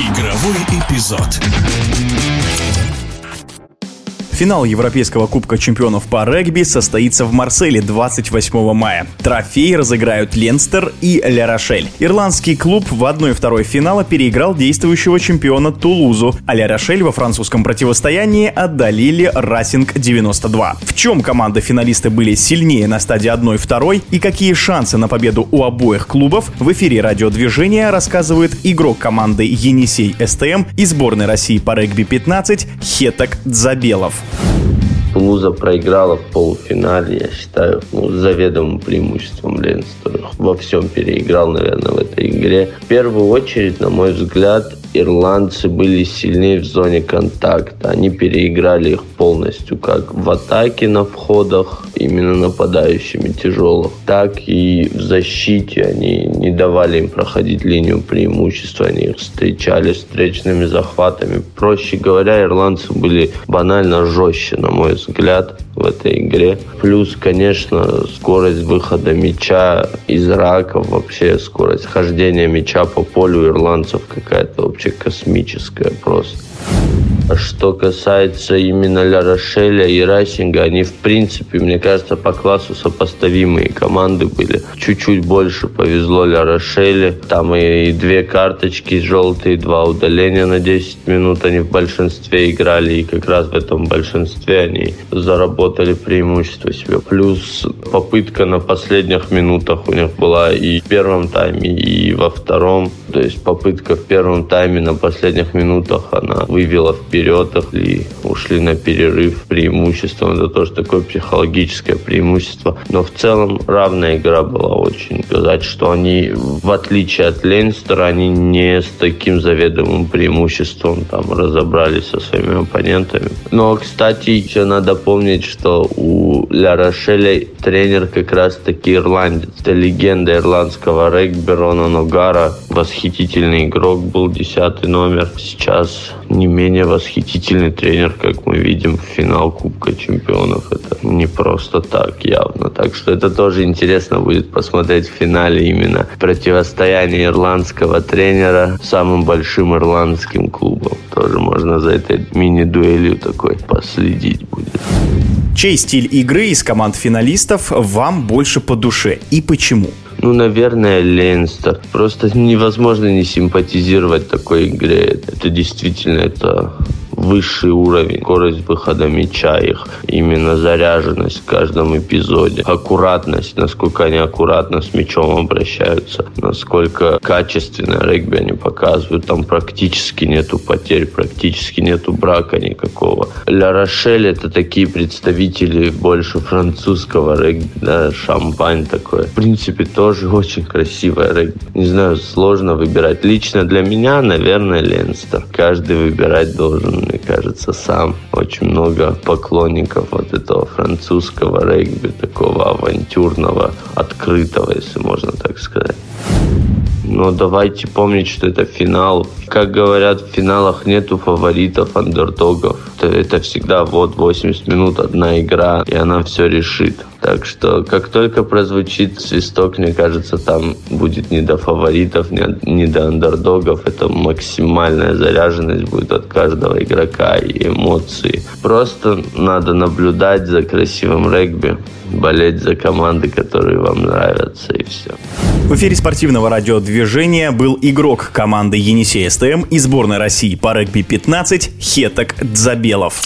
Игровой эпизод. Финал Европейского Кубка чемпионов по регби состоится в Марселе 28 мая. Трофей разыграют Ленстер и Ля Рошель. Ирландский клуб в 1-2 финала переиграл действующего чемпиона Тулузу, а Ля Рошель во французском противостоянии отдалили Расинг 92. В чем команды-финалисты были сильнее на стадии 1-2 и какие шансы на победу у обоих клубов в эфире радиодвижения рассказывает игрок команды Енисей СТМ и сборной России по регби 15 Хетак Дзабелов. Тулуза проиграла в полуфинале, я считаю, ну, с заведомым преимуществом Ленстера. Во всем переиграл, наверное, в этой игре. В первую очередь, на мой взгляд, ирландцы были сильнее в зоне контакта. Они переиграли их полностью, как в атаке на входах, именно нападающими тяжелых, так и в защите. Они не давали им проходить линию преимущества, они их встречали встречными захватами. Проще говоря, ирландцы были банально жестче, на мой взгляд, в этой игре. Плюс, конечно, скорость выхода мяча из раков, вообще скорость хождения мяча по полю ирландцев какая-то вообще космическая просто. Что касается именно Ля Рошеля и Райсинга, они в принципе, мне кажется, по классу сопоставимые команды были. Чуть-чуть больше повезло Ля Рошеле. Там и две карточки желтые, два удаления на 10 минут они в большинстве играли. И как раз в этом большинстве они заработали преимущество себе. Плюс попытка на последних минутах у них была и в первом тайме, и во втором. То есть попытка в первом тайме на последних минутах она вывела вперед вперед и ушли на перерыв преимуществом. Это тоже такое психологическое преимущество. Но в целом равная игра была очень. Сказать, что они, в отличие от Лейнстера, они не с таким заведомым преимуществом там разобрались со своими оппонентами. Но, кстати, еще надо помнить, что у Ля Рошеля тренер как раз таки ирландец. Это легенда ирландского регби Рона Ногара. Восхитительный игрок был, десятый номер. Сейчас не менее восхитительный тренер, как мы видим в финал Кубка Чемпионов. Это не просто так явно. Так что это тоже интересно будет посмотреть в финале именно противостояние ирландского тренера самым большим ирландским клубом. Тоже можно за этой мини-дуэлью такой последить будет. Чей стиль игры из команд финалистов вам больше по душе и почему? Ну, наверное, Ленстер. Просто невозможно не симпатизировать такой игре. Это действительно это высший уровень, скорость выхода мяча их, именно заряженность в каждом эпизоде, аккуратность, насколько они аккуратно с мячом обращаются, насколько качественно регби они показывают, там практически нету потерь, практически нету брака никакого. Ля Рошель это такие представители больше французского регби, да, шампань такой. В принципе, тоже очень красивая регби. Не знаю, сложно выбирать. Лично для меня, наверное, Ленстер. Каждый выбирать должен мне кажется, сам. Очень много поклонников вот этого французского регби, такого авантюрного, открытого, если можно так сказать. Но давайте помнить, что это финал. Как говорят, в финалах нету фаворитов, андердогов. Это, это всегда вот 80 минут одна игра, и она все решит. Так что, как только прозвучит свисток, мне кажется, там будет не до фаворитов, не, не до андердогов. Это максимальная заряженность будет от каждого игрока и эмоции. Просто надо наблюдать за красивым регби, болеть за команды, которые вам нравятся, и все. В эфире спортивного радиодвижения был игрок команды Енисей СТМ и сборной России по регби 15 Хеток Дзабелов.